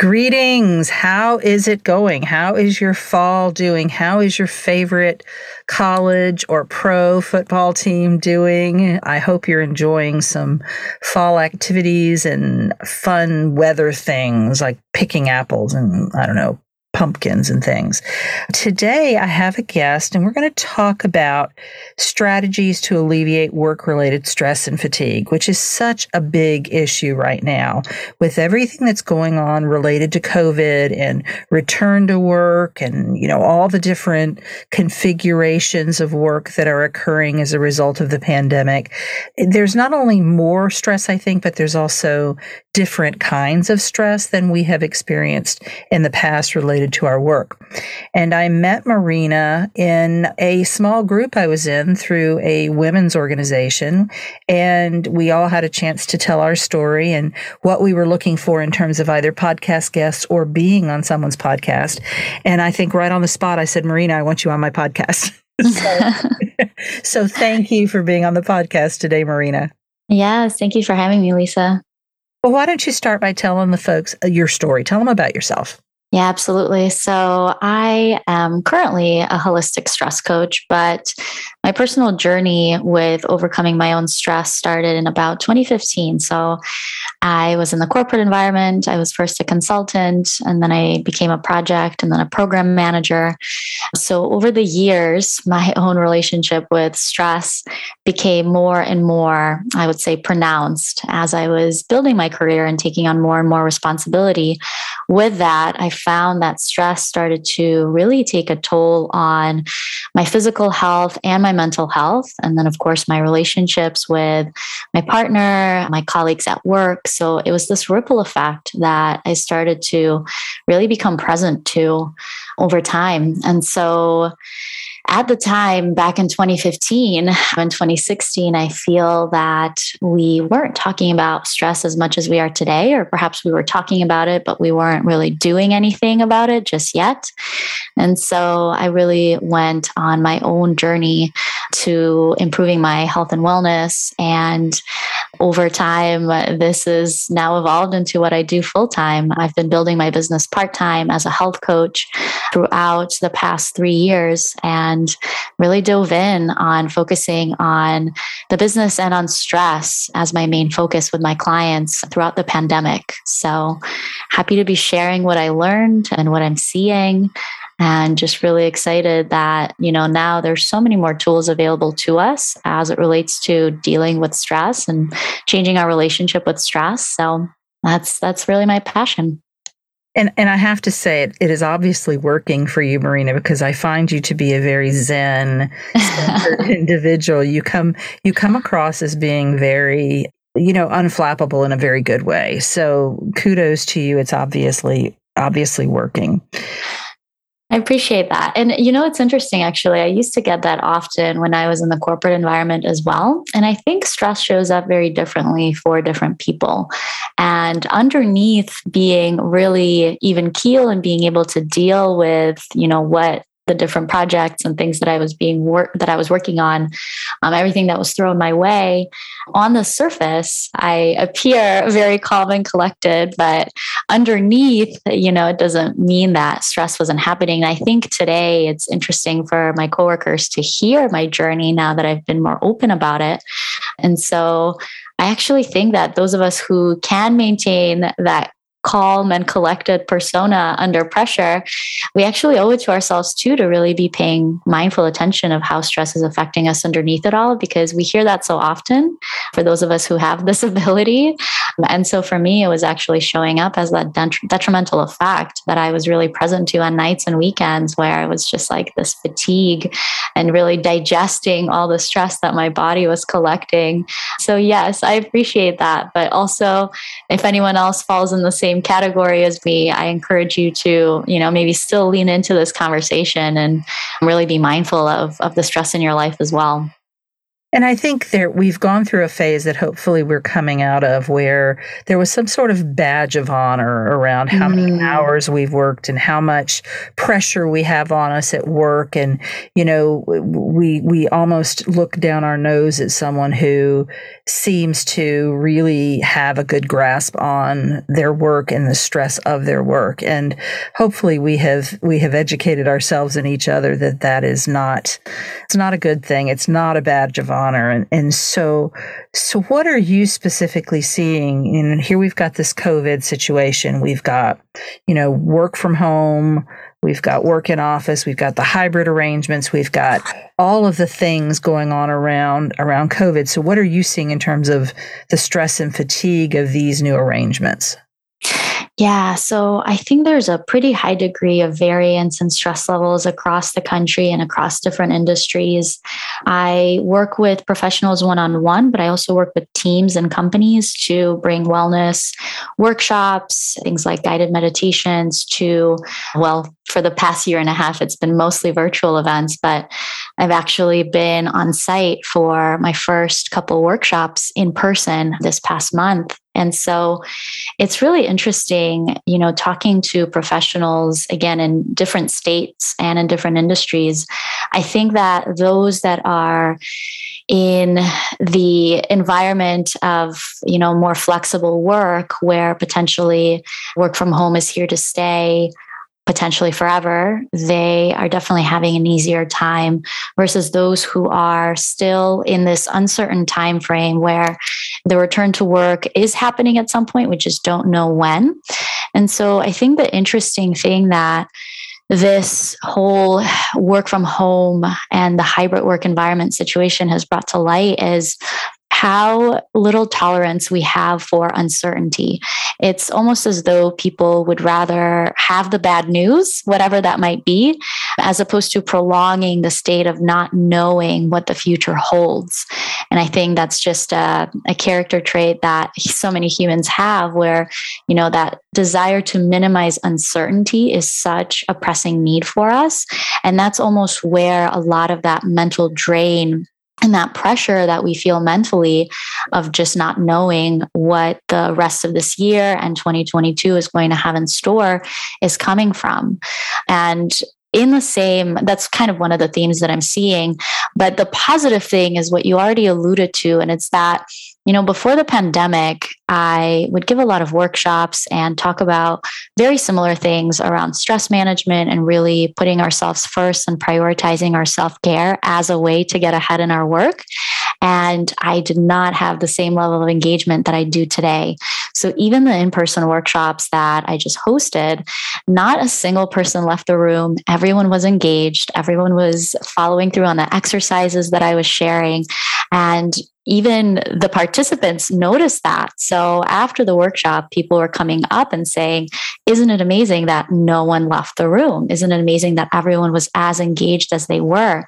Greetings. How is it going? How is your fall doing? How is your favorite college or pro football team doing? I hope you're enjoying some fall activities and fun weather things like picking apples and I don't know, pumpkins and things. Today, I have a guest, and we're going to talk about strategies to alleviate work related stress and fatigue, which is such a big issue right now with everything that's going on related to COVID and return to work and, you know, all the different configurations of work that are occurring as a result of the pandemic. There's not only more stress, I think, but there's also different kinds of stress than we have experienced in the past related to our work. And I met Marina in a small group I was in through a women's organization. And we all had a chance to tell our story and what we were looking for in terms of either podcast guests or being on someone's podcast. And I think right on the spot, I said, Marina, I want you on my podcast. so, so thank you for being on the podcast today, Marina. Yes, thank you for having me, Lisa. Well, why don't you start by telling the folks uh, your story? Tell them about yourself. Yeah, absolutely. So I am currently a holistic stress coach, but my personal journey with overcoming my own stress started in about 2015. So I was in the corporate environment. I was first a consultant, and then I became a project and then a program manager. So over the years, my own relationship with stress became more and more, I would say, pronounced as I was building my career and taking on more and more responsibility. With that, I found that stress started to really take a toll on my physical health and my mental health. And then, of course, my relationships with my partner, my colleagues at work. So it was this ripple effect that I started to really become present to over time. And so, at the time back in 2015 and 2016 i feel that we weren't talking about stress as much as we are today or perhaps we were talking about it but we weren't really doing anything about it just yet. And so i really went on my own journey to improving my health and wellness and over time this has now evolved into what i do full time i've been building my business part time as a health coach throughout the past 3 years and really dove in on focusing on the business and on stress as my main focus with my clients throughout the pandemic. So happy to be sharing what I learned and what I'm seeing and just really excited that you know now there's so many more tools available to us as it relates to dealing with stress and changing our relationship with stress so that's that's really my passion and and I have to say it, it is obviously working for you, Marina, because I find you to be a very zen individual. You come you come across as being very, you know, unflappable in a very good way. So kudos to you. It's obviously obviously working. I appreciate that. And you know, it's interesting actually. I used to get that often when I was in the corporate environment as well. And I think stress shows up very differently for different people. And underneath being really even keel and being able to deal with, you know, what the different projects and things that I was being work that I was working on, um, everything that was thrown my way. On the surface, I appear very calm and collected, but underneath, you know, it doesn't mean that stress wasn't happening. I think today it's interesting for my coworkers to hear my journey now that I've been more open about it. And so I actually think that those of us who can maintain that calm and collected persona under pressure, we actually owe it to ourselves too to really be paying mindful attention of how stress is affecting us underneath it all, because we hear that so often for those of us who have this ability. And so for me, it was actually showing up as that detrimental effect that I was really present to on nights and weekends where I was just like this fatigue and really digesting all the stress that my body was collecting. So, yes, I appreciate that. But also, if anyone else falls in the same category as me, I encourage you to, you know, maybe still lean into this conversation and really be mindful of, of the stress in your life as well. And I think there we've gone through a phase that hopefully we're coming out of where there was some sort of badge of honor around how mm. many hours we've worked and how much pressure we have on us at work. And you know we we almost look down our nose at someone who seems to really have a good grasp on their work and the stress of their work. And hopefully we have we have educated ourselves and each other that that is not it's not a good thing. It's not a badge of honor honor. And, and so, so what are you specifically seeing? And here we've got this COVID situation. We've got, you know, work from home. We've got work in office. We've got the hybrid arrangements. We've got all of the things going on around around COVID. So, what are you seeing in terms of the stress and fatigue of these new arrangements? Yeah, so I think there's a pretty high degree of variance in stress levels across the country and across different industries. I work with professionals one on one, but I also work with teams and companies to bring wellness workshops, things like guided meditations to, well, for the past year and a half, it's been mostly virtual events, but I've actually been on site for my first couple workshops in person this past month. And so it's really interesting, you know, talking to professionals again in different states and in different industries. I think that those that are in the environment of you know more flexible work where potentially work from home is here to stay potentially forever, they are definitely having an easier time versus those who are still in this uncertain time frame where the return to work is happening at some point, we just don't know when. And so I think the interesting thing that this whole work from home and the hybrid work environment situation has brought to light is how little tolerance we have for uncertainty. It's almost as though people would rather have the bad news, whatever that might be, as opposed to prolonging the state of not knowing what the future holds. And I think that's just a, a character trait that so many humans have, where, you know, that desire to minimize uncertainty is such a pressing need for us. And that's almost where a lot of that mental drain and that pressure that we feel mentally of just not knowing what the rest of this year and 2022 is going to have in store is coming from. And in the same, that's kind of one of the themes that I'm seeing. But the positive thing is what you already alluded to, and it's that you know, before the pandemic, I would give a lot of workshops and talk about very similar things around stress management and really putting ourselves first and prioritizing our self care as a way to get ahead in our work. And I did not have the same level of engagement that I do today. So even the in person workshops that I just hosted, not a single person left the room. Everyone was engaged, everyone was following through on the exercises that I was sharing. And even the participants noticed that. So after the workshop, people were coming up and saying, Isn't it amazing that no one left the room? Isn't it amazing that everyone was as engaged as they were?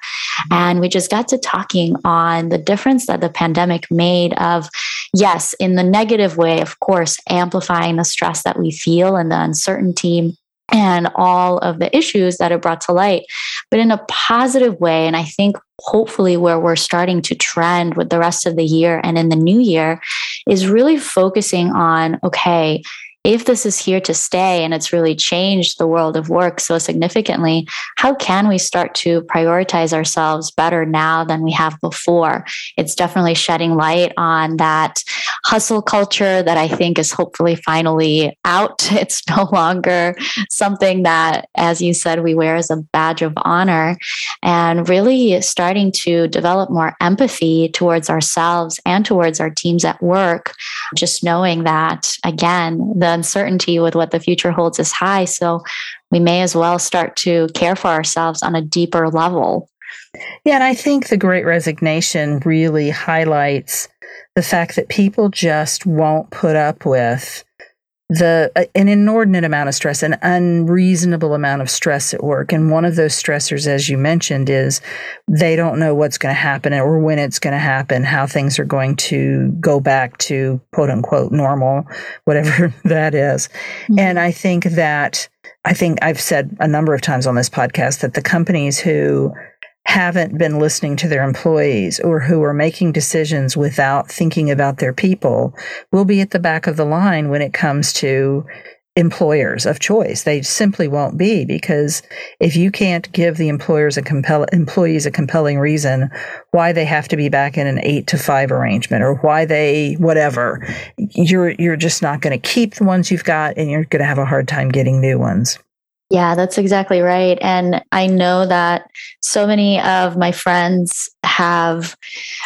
And we just got to talking on the difference that the pandemic made of, yes, in the negative way, of course, amplifying the stress that we feel and the uncertainty and all of the issues that it brought to light, but in a positive way. And I think hopefully where we're starting to trend with the rest of the year and in the new year is really focusing on okay, if this is here to stay and it's really changed the world of work so significantly, how can we start to prioritize ourselves better now than we have before? It's definitely shedding light on that hustle culture that I think is hopefully finally out. It's no longer something that, as you said, we wear as a badge of honor, and really starting to develop more empathy towards ourselves and towards our teams at work. Just knowing that, again, the uncertainty with what the future holds is high. So we may as well start to care for ourselves on a deeper level. Yeah, and I think the great resignation really highlights the fact that people just won't put up with the uh, an inordinate amount of stress an unreasonable amount of stress at work and one of those stressors as you mentioned is they don't know what's going to happen or when it's going to happen how things are going to go back to quote unquote normal whatever that is. Mm-hmm. and i think that i think i've said a number of times on this podcast that the companies who haven't been listening to their employees or who are making decisions without thinking about their people will be at the back of the line when it comes to employers of choice. They simply won't be because if you can't give the employers a compel employees a compelling reason why they have to be back in an 8 to 5 arrangement or why they whatever, you're you're just not going to keep the ones you've got and you're going to have a hard time getting new ones. Yeah, that's exactly right. And I know that so many of my friends have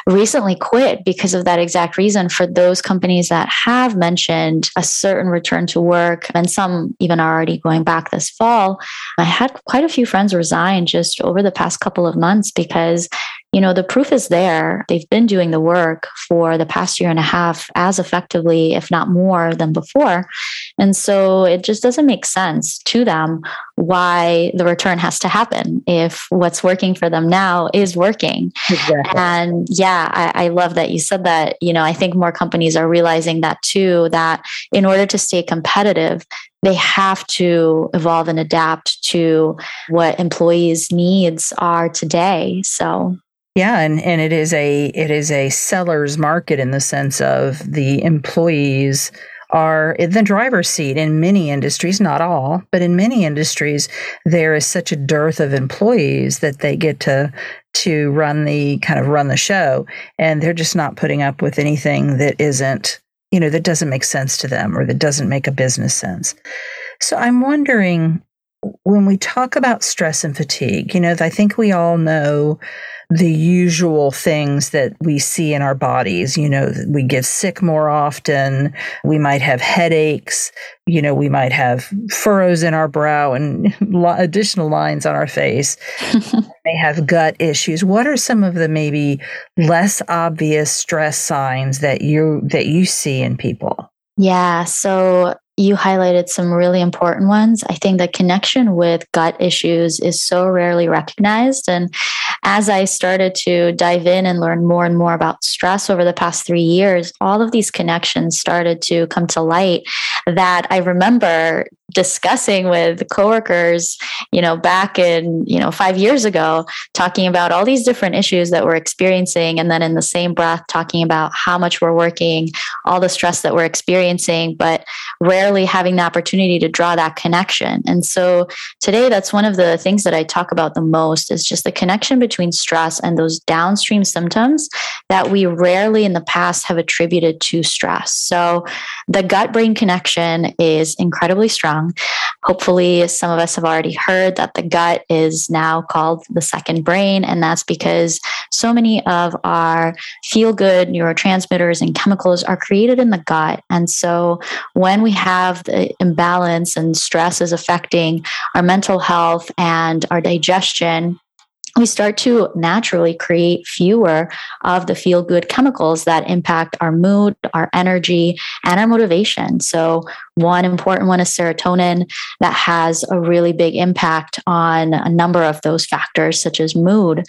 recently quit because of that exact reason for those companies that have mentioned a certain return to work and some even are already going back this fall. I had quite a few friends resign just over the past couple of months because you know, the proof is there. They've been doing the work for the past year and a half as effectively, if not more, than before. And so it just doesn't make sense to them why the return has to happen if what's working for them now is working. Exactly. And yeah, I, I love that you said that. You know, I think more companies are realizing that too, that in order to stay competitive, they have to evolve and adapt to what employees' needs are today. So yeah, and, and it is a it is a seller's market in the sense of the employees are in the driver's seat in many industries, not all, but in many industries, there is such a dearth of employees that they get to to run the kind of run the show, and they're just not putting up with anything that isn't you know that doesn't make sense to them or that doesn't make a business sense. So I'm wondering when we talk about stress and fatigue, you know, I think we all know the usual things that we see in our bodies. You know, we get sick more often. We might have headaches. You know, we might have furrows in our brow and additional lines on our face. may have gut issues. What are some of the maybe less obvious stress signs that you that you see in people? Yeah, so you highlighted some really important ones. I think the connection with gut issues is so rarely recognized. And as I started to dive in and learn more and more about stress over the past three years, all of these connections started to come to light that I remember discussing with coworkers, you know, back in, you know, five years ago, talking about all these different issues that we're experiencing. And then in the same breath, talking about how much we're working, all the stress that we're experiencing, but rarely having the opportunity to draw that connection. And so today, that's one of the things that I talk about the most is just the connection between stress and those downstream symptoms that we rarely in the past have attributed to stress. So the gut brain connection is incredibly strong Hopefully, some of us have already heard that the gut is now called the second brain. And that's because so many of our feel good neurotransmitters and chemicals are created in the gut. And so, when we have the imbalance and stress is affecting our mental health and our digestion, we start to naturally create fewer of the feel good chemicals that impact our mood, our energy, and our motivation. So, one important one is serotonin that has a really big impact on a number of those factors, such as mood.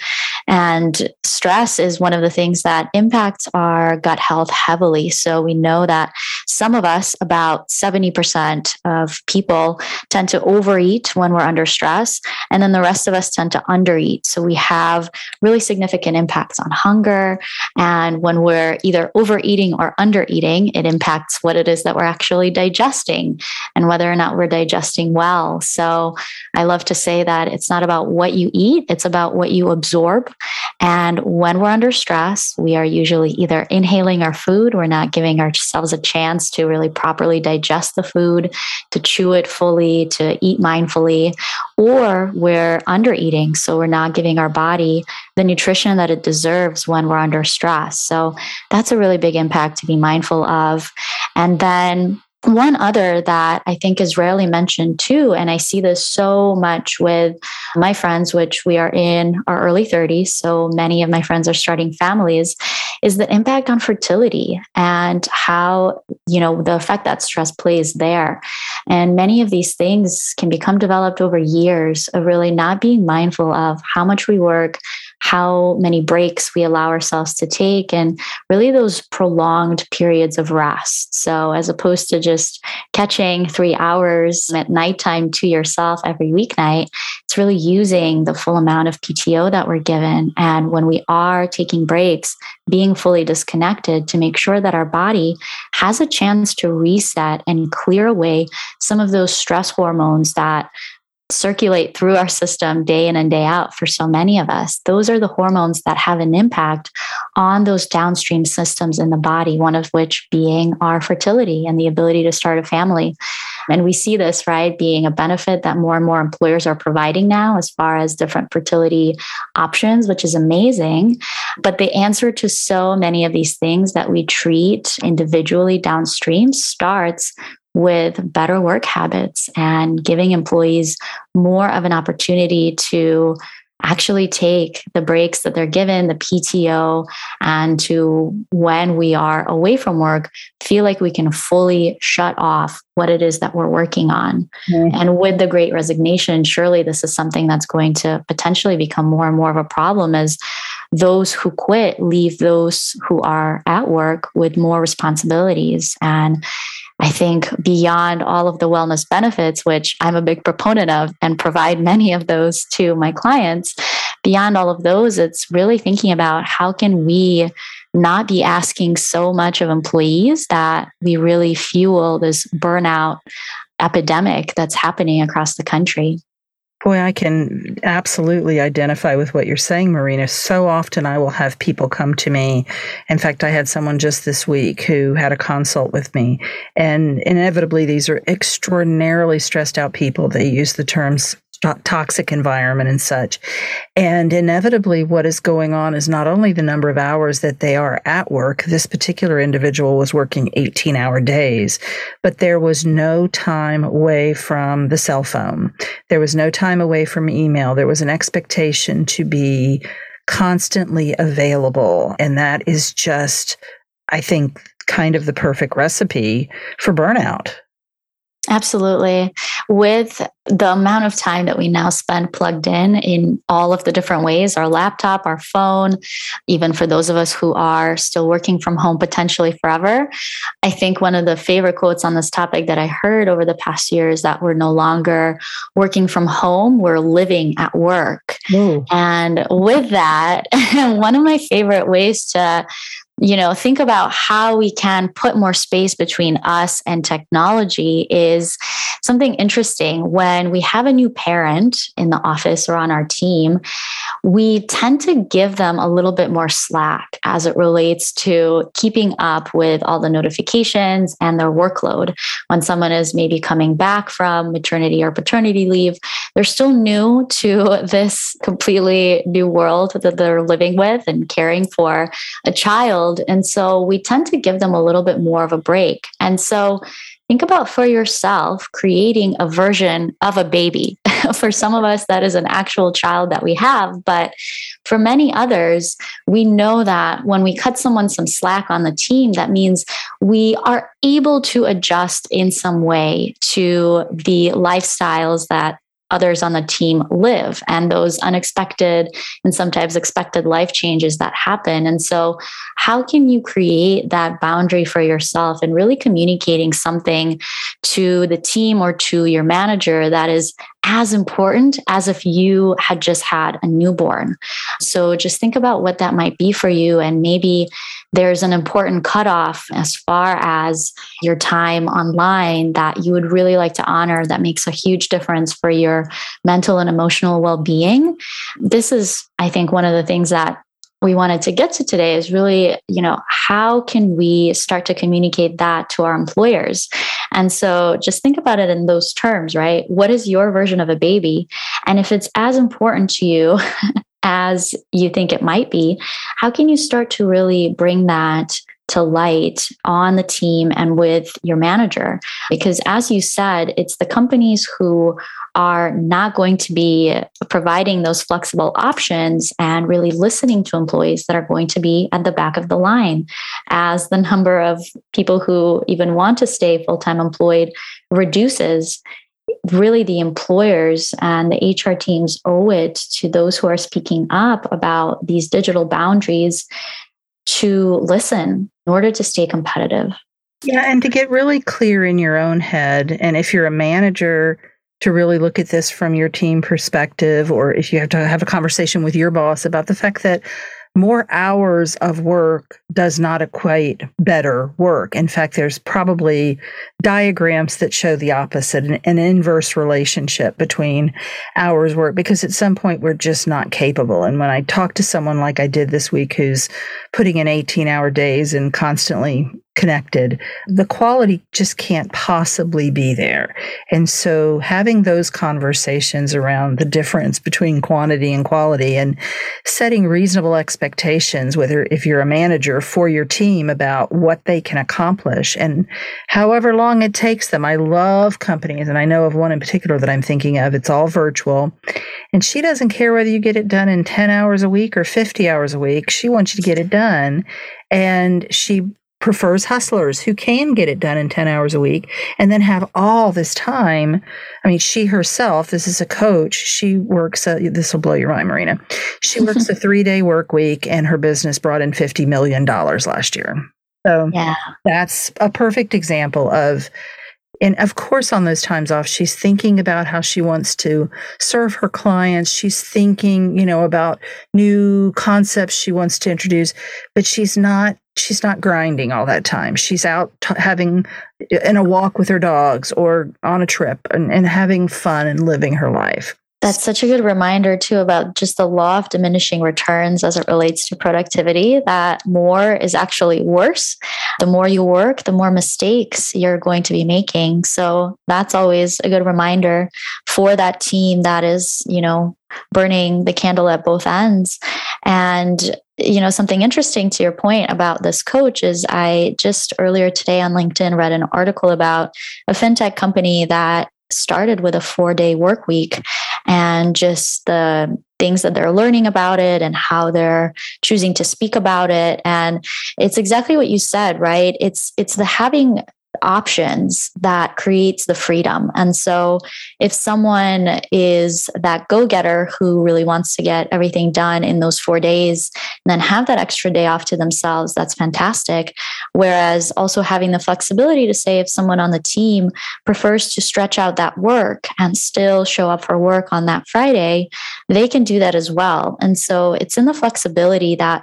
And stress is one of the things that impacts our gut health heavily. So, we know that some of us, about 70% of people, tend to overeat when we're under stress, and then the rest of us tend to undereat. So, we have really significant impacts on hunger. And when we're either overeating or undereating, it impacts what it is that we're actually digesting digesting and whether or not we're digesting well. So I love to say that it's not about what you eat, it's about what you absorb. And when we're under stress, we are usually either inhaling our food, we're not giving ourselves a chance to really properly digest the food, to chew it fully, to eat mindfully, or we're under eating. So we're not giving our body the nutrition that it deserves when we're under stress. So that's a really big impact to be mindful of. And then one other that I think is rarely mentioned too, and I see this so much with my friends, which we are in our early 30s. So many of my friends are starting families, is the impact on fertility and how, you know, the effect that stress plays there. And many of these things can become developed over years of really not being mindful of how much we work, how many breaks we allow ourselves to take, and really those prolonged periods of rest. So, as opposed to just catching three hours at nighttime to yourself every weeknight, it's really using the full amount of PTO that we're given. And when we are taking breaks, being fully disconnected to make sure that our body has a chance to reset and clear away some of those stress hormones that circulate through our system day in and day out for so many of us. Those are the hormones that have an impact on those downstream systems in the body, one of which being our fertility and the ability to start a family. And we see this, right, being a benefit that more and more employers are providing now as far as different fertility options, which is amazing. But the answer to so many of these things that we treat individually downstream starts with better work habits and giving employees more of an opportunity to actually take the breaks that they're given, the PTO, and to when we are away from work, feel like we can fully shut off what it is that we're working on. Mm-hmm. And with the great resignation, surely this is something that's going to potentially become more and more of a problem as those who quit leave those who are at work with more responsibilities. And I think beyond all of the wellness benefits, which I'm a big proponent of and provide many of those to my clients, beyond all of those, it's really thinking about how can we not be asking so much of employees that we really fuel this burnout epidemic that's happening across the country. Boy, I can absolutely identify with what you're saying, Marina. So often I will have people come to me. In fact, I had someone just this week who had a consult with me. And inevitably, these are extraordinarily stressed out people. They use the terms toxic environment and such. And inevitably, what is going on is not only the number of hours that they are at work, this particular individual was working 18 hour days, but there was no time away from the cell phone. There was no time away from email. There was an expectation to be constantly available. And that is just, I think, kind of the perfect recipe for burnout. Absolutely. With the amount of time that we now spend plugged in in all of the different ways our laptop, our phone, even for those of us who are still working from home potentially forever. I think one of the favorite quotes on this topic that I heard over the past year is that we're no longer working from home, we're living at work. And with that, one of my favorite ways to you know, think about how we can put more space between us and technology is something interesting. When we have a new parent in the office or on our team, we tend to give them a little bit more slack as it relates to keeping up with all the notifications and their workload. When someone is maybe coming back from maternity or paternity leave, they're still new to this completely new world that they're living with and caring for a child child. And so we tend to give them a little bit more of a break. And so think about for yourself creating a version of a baby. for some of us, that is an actual child that we have. But for many others, we know that when we cut someone some slack on the team, that means we are able to adjust in some way to the lifestyles that others on the team live and those unexpected and sometimes expected life changes that happen. And so, how can you create that boundary for yourself and really communicating something to the team or to your manager that is as important as if you had just had a newborn. So just think about what that might be for you. And maybe there's an important cutoff as far as your time online that you would really like to honor that makes a huge difference for your mental and emotional well being. This is, I think, one of the things that we wanted to get to today is really, you know, how can we start to communicate that to our employers? And so just think about it in those terms, right? What is your version of a baby? And if it's as important to you as you think it might be, how can you start to really bring that to light on the team and with your manager. Because as you said, it's the companies who are not going to be providing those flexible options and really listening to employees that are going to be at the back of the line as the number of people who even want to stay full time employed reduces really the employers and the HR teams owe it to those who are speaking up about these digital boundaries to listen in order to stay competitive. Yeah, and to get really clear in your own head. And if you're a manager, to really look at this from your team perspective, or if you have to have a conversation with your boss about the fact that more hours of work does not equate better work. In fact, there's probably diagrams that show the opposite, an, an, inverse relationship between hours work, because at some point we're just not capable. And when I talk to someone like I did this week who's putting in 18 hour days and constantly connected, the quality just can't possibly be there. And so having those conversations around the difference between quantity and quality and setting reasonable expectations, whether if you're a manager for your team about what they can accomplish and however long it takes them. I love companies, and I know of one in particular that I'm thinking of. It's all virtual. And she doesn't care whether you get it done in 10 hours a week or 50 hours a week. She wants you to get it done. And she prefers hustlers who can get it done in 10 hours a week and then have all this time. I mean, she herself, this is a coach, she works, a, this will blow your mind, Marina. She works a three day work week and her business brought in $50 million last year. So yeah. that's a perfect example of and of course, on those times off, she's thinking about how she wants to serve her clients. She's thinking, you know, about new concepts she wants to introduce, but she's not she's not grinding all that time. She's out t- having in a walk with her dogs or on a trip and, and having fun and living her life. That's such a good reminder, too, about just the law of diminishing returns as it relates to productivity, that more is actually worse. The more you work, the more mistakes you're going to be making. So that's always a good reminder for that team that is, you know, burning the candle at both ends. And, you know, something interesting to your point about this coach is I just earlier today on LinkedIn read an article about a fintech company that started with a four day work week and just the things that they're learning about it and how they're choosing to speak about it. And it's exactly what you said right? It's it's the having options that creates the freedom. And so, if someone is that go getter who really wants to get everything done in those four days and then have that extra day off to themselves, that's fantastic. Whereas, also having the flexibility to say if someone on the team prefers to stretch out that work and still show up for work on that Friday, they can do that as well. And so, it's in the flexibility that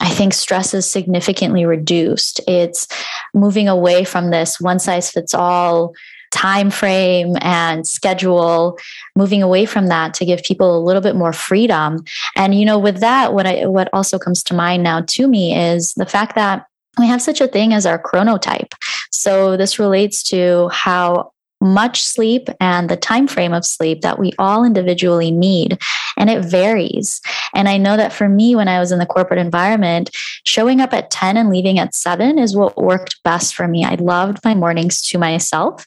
I think stress is significantly reduced. It's moving away from this one size fits all time frame and schedule moving away from that to give people a little bit more freedom and you know with that what i what also comes to mind now to me is the fact that we have such a thing as our chronotype so this relates to how much sleep and the time frame of sleep that we all individually need. And it varies. And i know that for me when i was in the corporate environment showing up at 10 and leaving at 7 is what worked best for me. I loved my mornings to myself.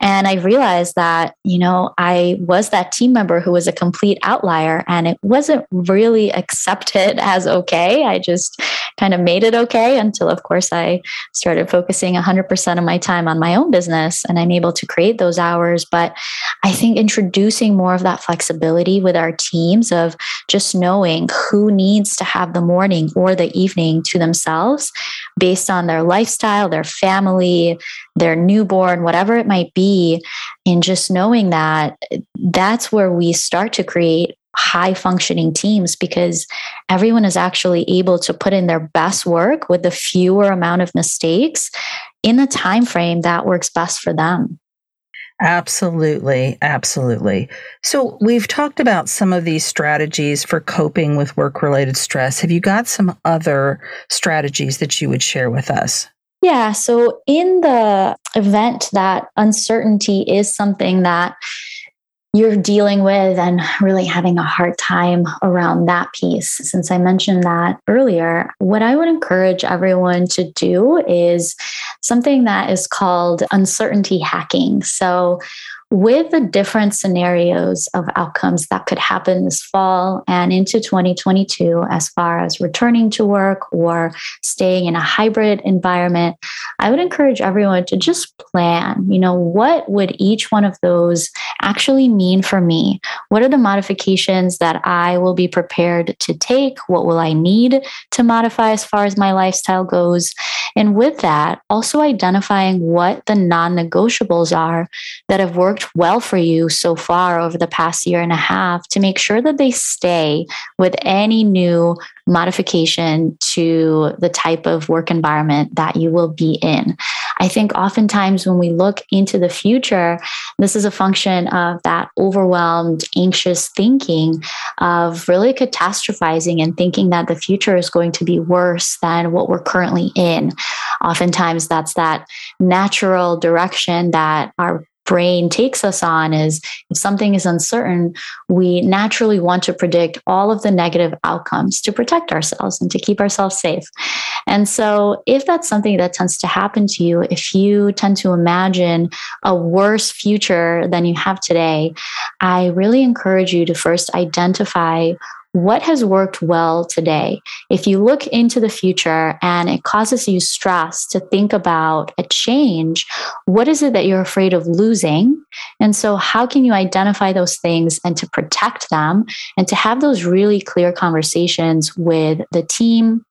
And i realized that you know i was that team member who was a complete outlier and it wasn't really accepted as okay. I just kind of made it okay until of course i started focusing 100% of my time on my own business and i'm able to create those hours. But I think introducing more of that flexibility with our teams of just knowing who needs to have the morning or the evening to themselves based on their lifestyle, their family, their newborn, whatever it might be. And just knowing that that's where we start to create high functioning teams because everyone is actually able to put in their best work with the fewer amount of mistakes in the time frame that works best for them Absolutely. Absolutely. So, we've talked about some of these strategies for coping with work related stress. Have you got some other strategies that you would share with us? Yeah. So, in the event that uncertainty is something that you're dealing with and really having a hard time around that piece. Since I mentioned that earlier, what I would encourage everyone to do is something that is called uncertainty hacking. So, with the different scenarios of outcomes that could happen this fall and into 2022, as far as returning to work or staying in a hybrid environment, I would encourage everyone to just plan. You know, what would each one of those actually mean for me? What are the modifications that I will be prepared to take? What will I need to modify as far as my lifestyle goes? And with that, also identifying what the non negotiables are that have worked worked well for you so far over the past year and a half to make sure that they stay with any new modification to the type of work environment that you will be in. I think oftentimes when we look into the future, this is a function of that overwhelmed, anxious thinking of really catastrophizing and thinking that the future is going to be worse than what we're currently in. Oftentimes, that's that natural direction that our brain takes us on is if something is uncertain, we naturally want to predict all of the negative outcomes to protect ourselves and to keep ourselves safe. And so, if that's something that tends to happen to you, if you tend to imagine a worse future than you have today, I really encourage you to first identify what has worked well today? If you look into the future and it causes you stress to think about a change, what is it that you're afraid of losing? And so, how can you identify those things and to protect them and to have those really clear conversations with the team?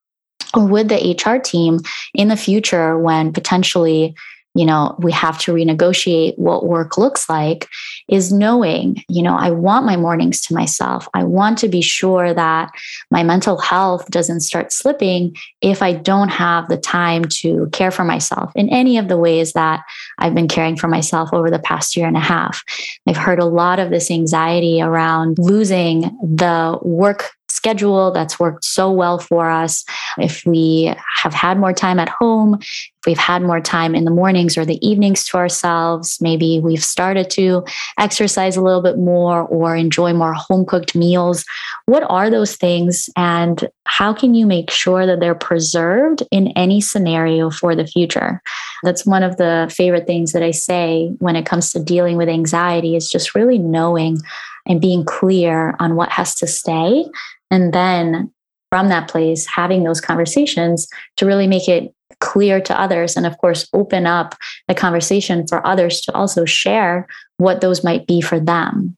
Or with the HR team in the future when potentially you know, we have to renegotiate what work looks like is knowing, you know, I want my mornings to myself. I want to be sure that my mental health doesn't start slipping if I don't have the time to care for myself in any of the ways that I've been caring for myself over the past year and a half. I've heard a lot of this anxiety around losing the work schedule that's worked so well for us. If we have had more time at home, if we've had more time in the mornings or the evenings to ourselves, maybe we've started to exercise a little bit more or enjoy more home cooked meals. What are those things and how can you make sure that they're preserved in any scenario for the future? That's one of the favorite things that I say when it comes to dealing with anxiety is just really knowing and being clear on what has to stay and then from that place, having those conversations to really make it clear to others. And of course, open up the conversation for others to also share what those might be for them.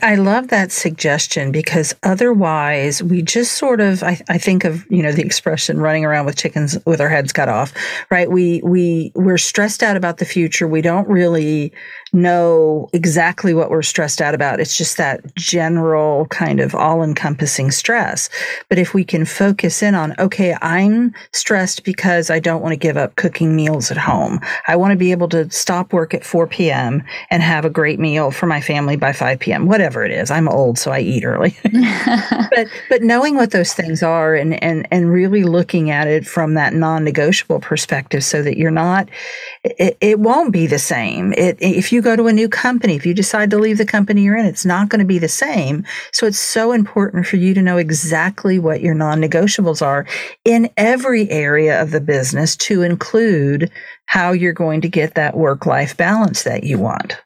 I love that suggestion because otherwise we just sort of I, I, think of you know the expression running around with chickens with our heads cut off right we we we're stressed out about the future we don't really know exactly what we're stressed out about. It's just that general kind of all encompassing stress. But if we can focus in on, okay, I'm stressed because I don't want to give up cooking meals at home. I want to be able to stop work at 4 p.m. and have a great meal for my family by 5 p.m., whatever it is. I'm old, so I eat early. but, but knowing what those things are and, and, and really looking at it from that non negotiable perspective so that you're not, it, it won't be the same. It, if you go to a new company, if you decide to leave the company you're in, it's not going to be the same. So it's so important for you to know exactly what your non negotiables are in every area of the business to include how you're going to get that work life balance that you want.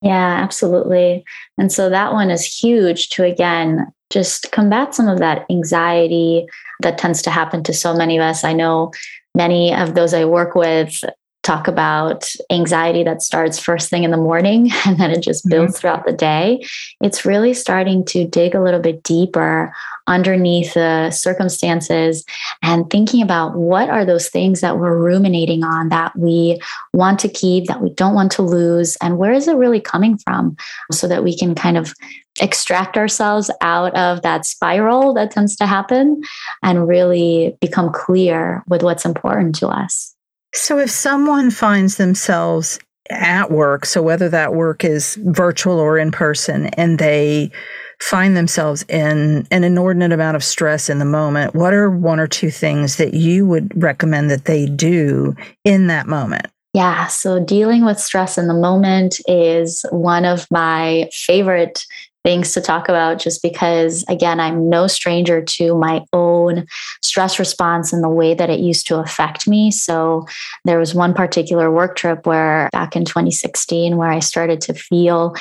Yeah, absolutely. And so that one is huge to again just combat some of that anxiety that tends to happen to so many of us. I know many of those I work with talk about anxiety that starts first thing in the morning and then it just builds mm-hmm. throughout the day. It's really starting to dig a little bit deeper underneath the circumstances and thinking about what are those things that we're ruminating on that we want to keep, that we don't want to lose, and where is it really coming from so that we can kind of extract ourselves out of that spiral that tends to happen and really become clear with what's important to us. So, if someone finds themselves at work, so whether that work is virtual or in person, and they find themselves in an inordinate amount of stress in the moment, what are one or two things that you would recommend that they do in that moment? Yeah, so dealing with stress in the moment is one of my favorite things to talk about just because, again, I'm no stranger to my own stress response and the way that it used to affect me. So, there was one particular work trip where back in 2016 where I started to feel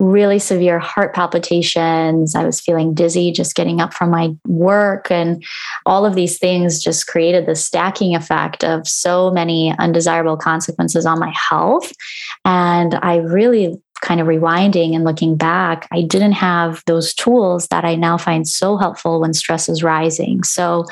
really severe heart palpitations. I was feeling dizzy just getting up from my work. And all of these things just created the stacking effect of so many undesirable consequences on my health. And I really kind of rewinding and looking back, I didn't have those tools that I now find so helpful when stress is rising. So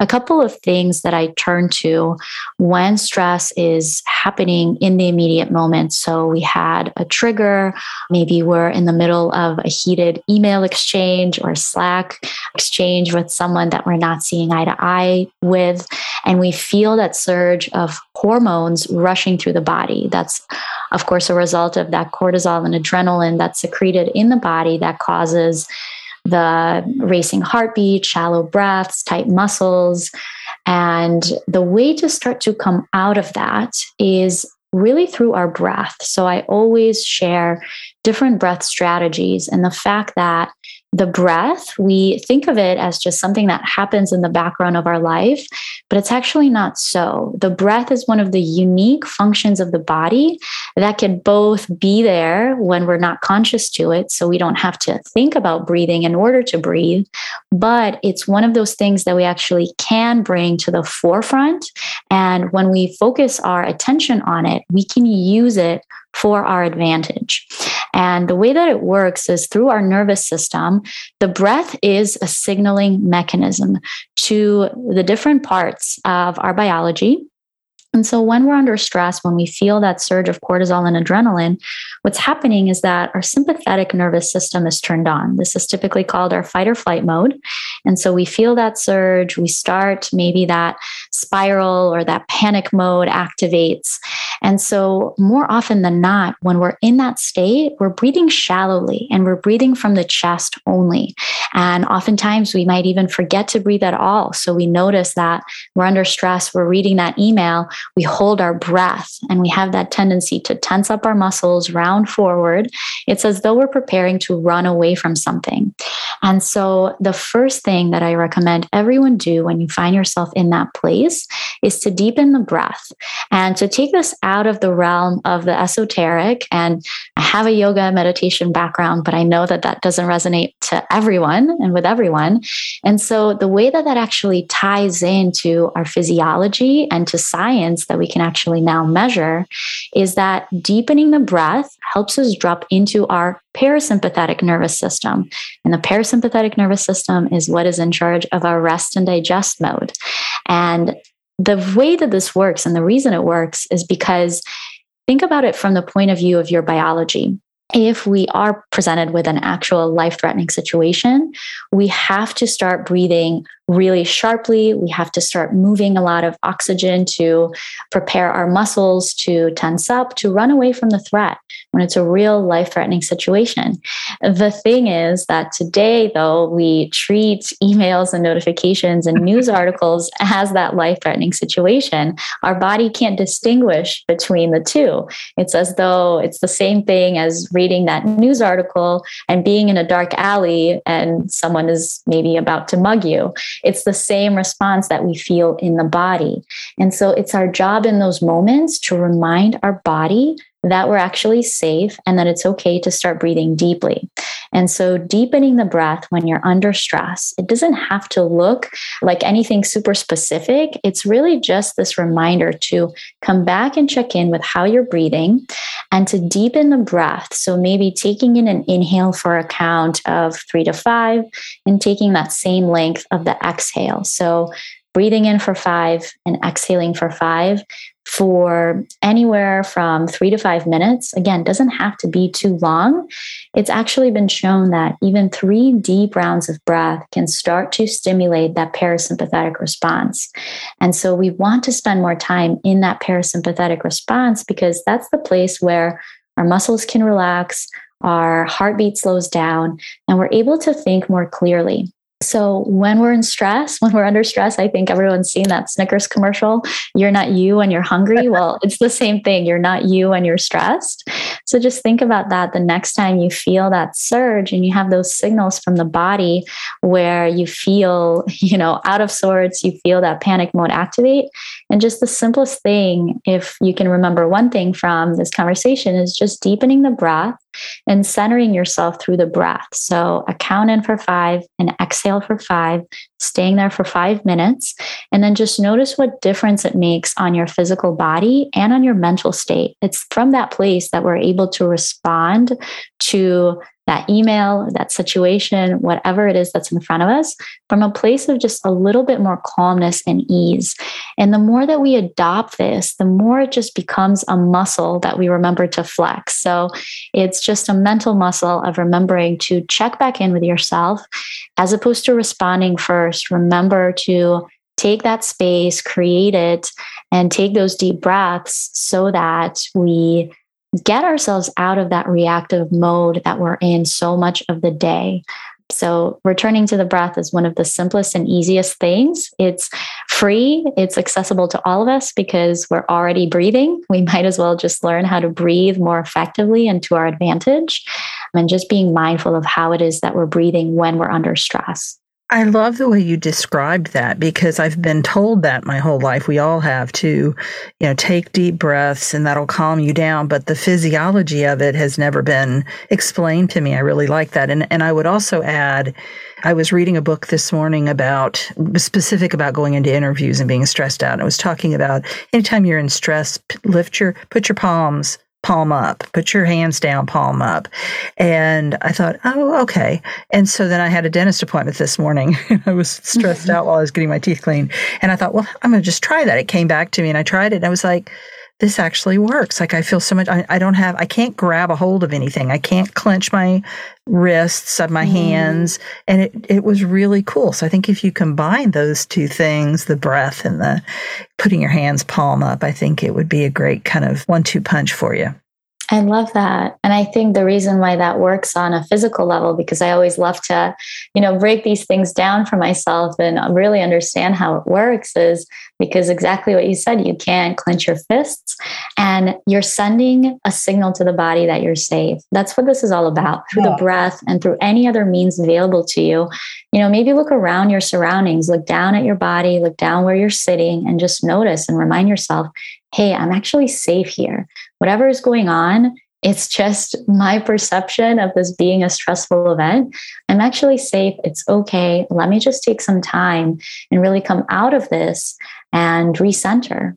a couple of things that I turn to when stress is happening in the immediate moment. So we had a trigger, maybe we're in the middle of a heated email exchange or Slack exchange with someone that we're not seeing eye to eye with, and we feel that surge of hormones rushing through the body. That's, of course, a result of that cortisol and adrenaline that's secreted in the body that causes the racing heartbeat, shallow breaths, tight muscles. And the way to start to come out of that is really through our breath. So I always share different breath strategies and the fact that the breath, we think of it as just something that happens in the background of our life, but it's actually not so. The breath is one of the unique functions of the body that can both be there when we're not conscious to it, so we don't have to think about breathing in order to breathe, but it's one of those things that we actually can bring to the forefront. And when we focus our attention on it, we can use it for our advantage. And the way that it works is through our nervous system, the breath is a signaling mechanism to the different parts of our biology and so, when we're under stress, when we feel that surge of cortisol and adrenaline, what's happening is that our sympathetic nervous system is turned on. This is typically called our fight or flight mode. And so, we feel that surge, we start maybe that spiral or that panic mode activates. And so, more often than not, when we're in that state, we're breathing shallowly and we're breathing from the chest only. And oftentimes, we might even forget to breathe at all. So, we notice that we're under stress, we're reading that email we hold our breath and we have that tendency to tense up our muscles, round forward. It's as though we're preparing to run away from something. And so, the first thing that I recommend everyone do when you find yourself in that place is to deepen the breath and to take this out of the realm of the esoteric. And I have a yoga meditation background, but I know that that doesn't resonate to everyone and with everyone. And so, the way that that actually ties into our physiology and to science science that we can actually now measure is that deepening the breath helps us drop into our parasympathetic nervous system. And the parasympathetic nervous system is what is in charge of our rest and digest mode. And the way that this works and the reason it works is because think about it from the point of view of your biology if we are presented with an actual life threatening situation, we have to start breathing really sharply. We have to start moving a lot of oxygen to prepare our muscles to tense up, to run away from the threat when it's a real life threatening situation. The thing is that today, though, we treat emails and notifications and news articles as that life threatening situation. Our body can't distinguish between the two. It's as though it's the same thing as reading that news article and being in a dark alley and someone is maybe about to mug you it's the same response that we feel in the body. And so it's our job in those moments to remind our body that we're actually safe and that it's okay to start breathing deeply. And so, deepening the breath when you're under stress, it doesn't have to look like anything super specific. It's really just this reminder to come back and check in with how you're breathing and to deepen the breath. So, maybe taking in an inhale for a count of three to five and taking that same length of the exhale. So, breathing in for five and exhaling for five for anywhere from three to five minutes. Again, doesn't have to be too long. It's actually been shown that even three deep rounds of breath can start to stimulate that parasympathetic response. And so we want to spend more time in that parasympathetic response because that's the place where our muscles can relax, our heartbeat slows down, and we're able to think more clearly. So when we're in stress, when we're under stress, I think everyone's seen that Snickers commercial. You're not you when you're hungry. Well, it's the same thing. You're not you when you're stressed. So just think about that the next time you feel that surge and you have those signals from the body where you feel, you know, out of sorts, you feel that panic mode activate. And just the simplest thing, if you can remember one thing from this conversation, is just deepening the breath and centering yourself through the breath. So a count in for five and exhale for five, staying there for five minutes. And then just notice what difference it makes on your physical body and on your mental state. It's from that place that we're able to respond to that email, that situation, whatever it is that's in front of us, from a place of just a little bit more calmness and ease. And the more that we adopt this, the more it just becomes a muscle that we remember to flex. So it's just a mental muscle of remembering to check back in with yourself as opposed to responding first. Remember to take that space, create it, and take those deep breaths so that we get ourselves out of that reactive mode that we're in so much of the day. So, returning to the breath is one of the simplest and easiest things. It's free, it's accessible to all of us because we're already breathing. We might as well just learn how to breathe more effectively and to our advantage, and just being mindful of how it is that we're breathing when we're under stress. I love the way you described that because I've been told that my whole life. We all have to, you know, take deep breaths and that'll calm you down. But the physiology of it has never been explained to me. I really like that. And and I would also add, I was reading a book this morning about specific about going into interviews and being stressed out. And it was talking about anytime you're in stress, lift your put your palms palm up, put your hands down, palm up. And I thought, oh, okay. And so then I had a dentist appointment this morning. I was stressed mm-hmm. out while I was getting my teeth cleaned. And I thought, well, I'm going to just try that. It came back to me and I tried it. And I was like, this actually works. Like I feel so much, I, I, don't have, I can't grab a hold of anything. I can't clench my wrists of my mm. hands. And it, it was really cool. So I think if you combine those two things, the breath and the putting your hands palm up, I think it would be a great kind of one two punch for you. I love that. And I think the reason why that works on a physical level, because I always love to, you know, break these things down for myself and really understand how it works is because exactly what you said, you can't clench your fists and you're sending a signal to the body that you're safe. That's what this is all about through yeah. the breath and through any other means available to you. You know, maybe look around your surroundings, look down at your body, look down where you're sitting and just notice and remind yourself, hey, I'm actually safe here. Whatever is going on, it's just my perception of this being a stressful event. I'm actually safe. It's okay. Let me just take some time and really come out of this and recenter.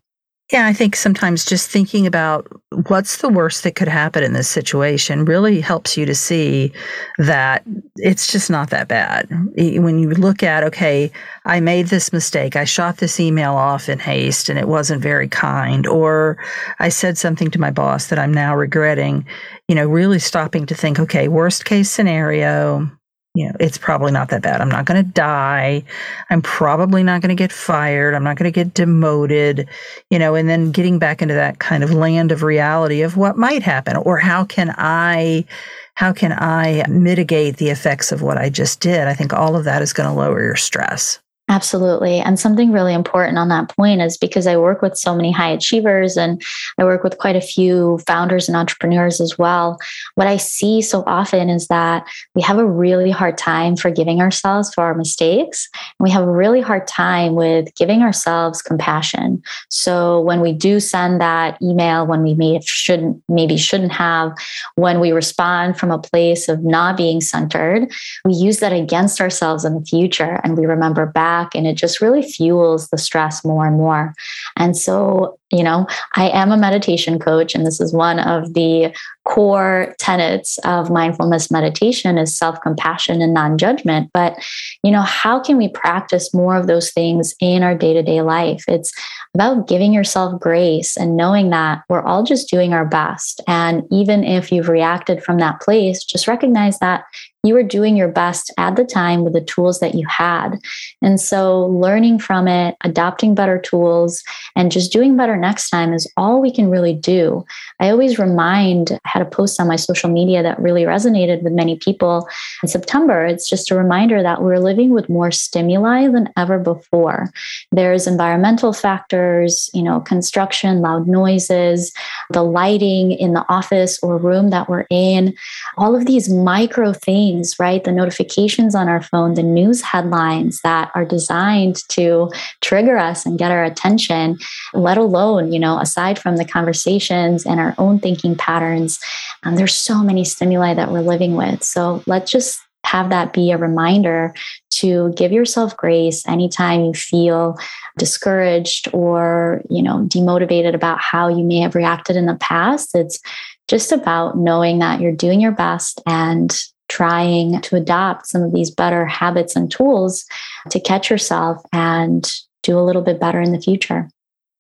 Yeah, I think sometimes just thinking about what's the worst that could happen in this situation really helps you to see that it's just not that bad. When you look at, okay, I made this mistake, I shot this email off in haste and it wasn't very kind, or I said something to my boss that I'm now regretting, you know, really stopping to think, okay, worst case scenario, you know, it's probably not that bad. I'm not going to die. I'm probably not going to get fired. I'm not going to get demoted, you know, and then getting back into that kind of land of reality of what might happen or how can I how can I mitigate the effects of what I just did? I think all of that is going to lower your stress. Absolutely. And something really important on that point is because I work with so many high achievers and I work with quite a few founders and entrepreneurs as well. What I see so often is that we have a really hard time forgiving ourselves for our mistakes. And we have a really hard time with giving ourselves compassion. So when we do send that email, when we may shouldn't, maybe shouldn't have, when we respond from a place of not being centered, we use that against ourselves in the future and we remember back back and it just really fuels the stress more and more. And so, you know, I am a meditation coach and this is one of the core tenets of mindfulness meditation is self-compassion and non-judgment. But you know how can we practice more of those things in our day-to-day life? It's about giving yourself grace and knowing that we're all just doing our best. And even if you've reacted from that place just recognize that you were doing your best at the time with the tools that you had. And so, learning from it, adopting better tools, and just doing better next time is all we can really do. I always remind, I had a post on my social media that really resonated with many people in September. It's just a reminder that we're living with more stimuli than ever before. There's environmental factors, you know, construction, loud noises, the lighting in the office or room that we're in, all of these micro things right? The notifications on our phone, the news headlines that are designed to trigger us and get our attention, let alone, you know, aside from the conversations and our own thinking patterns, um, there's so many stimuli that we're living with. So let's just have that be a reminder to give yourself grace anytime you feel discouraged or you know demotivated about how you may have reacted in the past it's just about knowing that you're doing your best and trying to adopt some of these better habits and tools to catch yourself and do a little bit better in the future.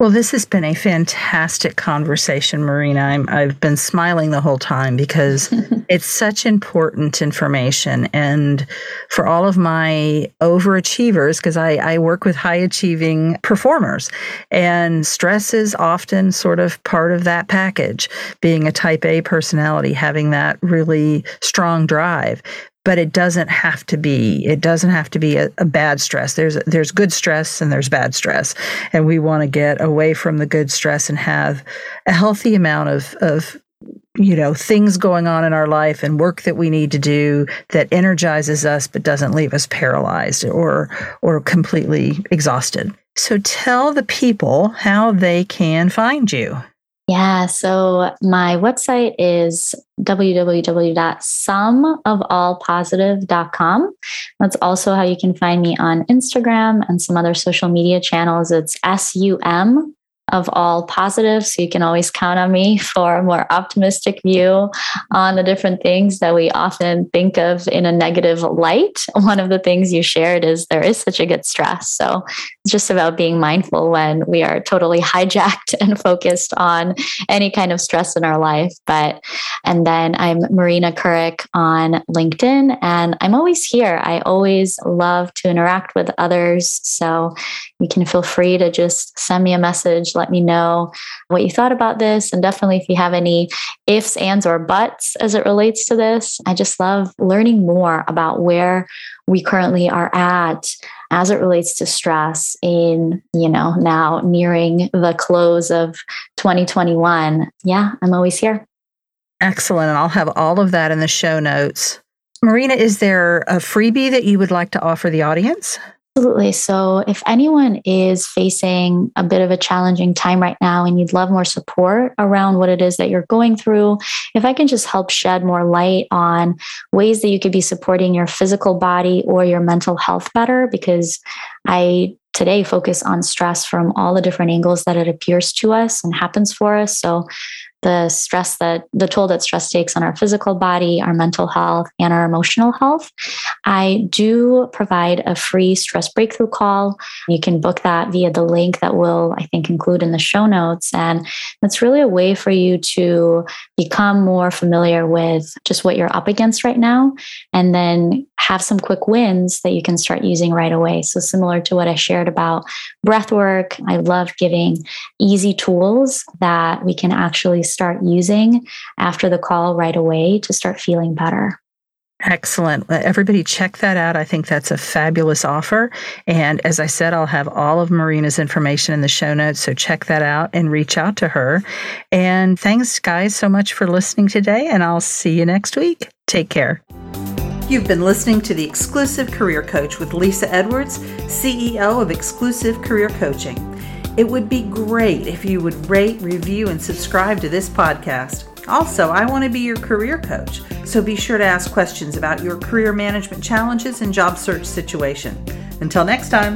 Well, this has been a fantastic conversation, Marina. i have been smiling the whole time because it's such important information. And for all of my overachievers, because I, I work with high achieving performers, and stress is often sort of part of that package, being a type A personality, having that really strong drive but it doesn't have to be it doesn't have to be a, a, bad stress. There's there's good stress and there's bad stress. And we want to get away from the good stress and have a healthy amount of of you know things going on in our life and work that we need to do that energizes us but doesn't leave us paralyzed or or completely exhausted. So tell the people how they can find you yeah. So my website is www.sumofallpositive.com. That's also how you can find me on Instagram and some other social media channels. It's S U M of all positive. So you can always count on me for a more optimistic view on the different things that we often think of in a negative light. One of the things you shared is there is such a good stress. So it's just about being mindful when we are totally hijacked and focused on any kind of stress in our life. But, and then I'm Marina Kirik on LinkedIn, and I'm always here. I always love to interact with others. So you can feel free to just send me a message let me know what you thought about this. And definitely if you have any ifs, ands, or buts as it relates to this, I just love learning more about where we currently are at as it relates to stress in, you know, now nearing the close of 2021. Yeah, I'm always here. Excellent. And I'll have all of that in the show notes. Marina, is there a freebie that you would like to offer the audience? Absolutely. So, if anyone is facing a bit of a challenging time right now and you'd love more support around what it is that you're going through, if I can just help shed more light on ways that you could be supporting your physical body or your mental health better, because I today focus on stress from all the different angles that it appears to us and happens for us. So, the stress that the toll that stress takes on our physical body, our mental health, and our emotional health. I do provide a free stress breakthrough call. You can book that via the link that we'll, I think, include in the show notes. And it's really a way for you to become more familiar with just what you're up against right now and then have some quick wins that you can start using right away. So, similar to what I shared about breath work, I love giving easy tools that we can actually start using after the call right away to start feeling better. Excellent. Everybody check that out. I think that's a fabulous offer. And as I said, I'll have all of Marina's information in the show notes. So check that out and reach out to her. And thanks, guys, so much for listening today. And I'll see you next week. Take care. You've been listening to the Exclusive Career Coach with Lisa Edwards, CEO of Exclusive Career Coaching. It would be great if you would rate, review, and subscribe to this podcast. Also, I want to be your career coach, so be sure to ask questions about your career management challenges and job search situation. Until next time.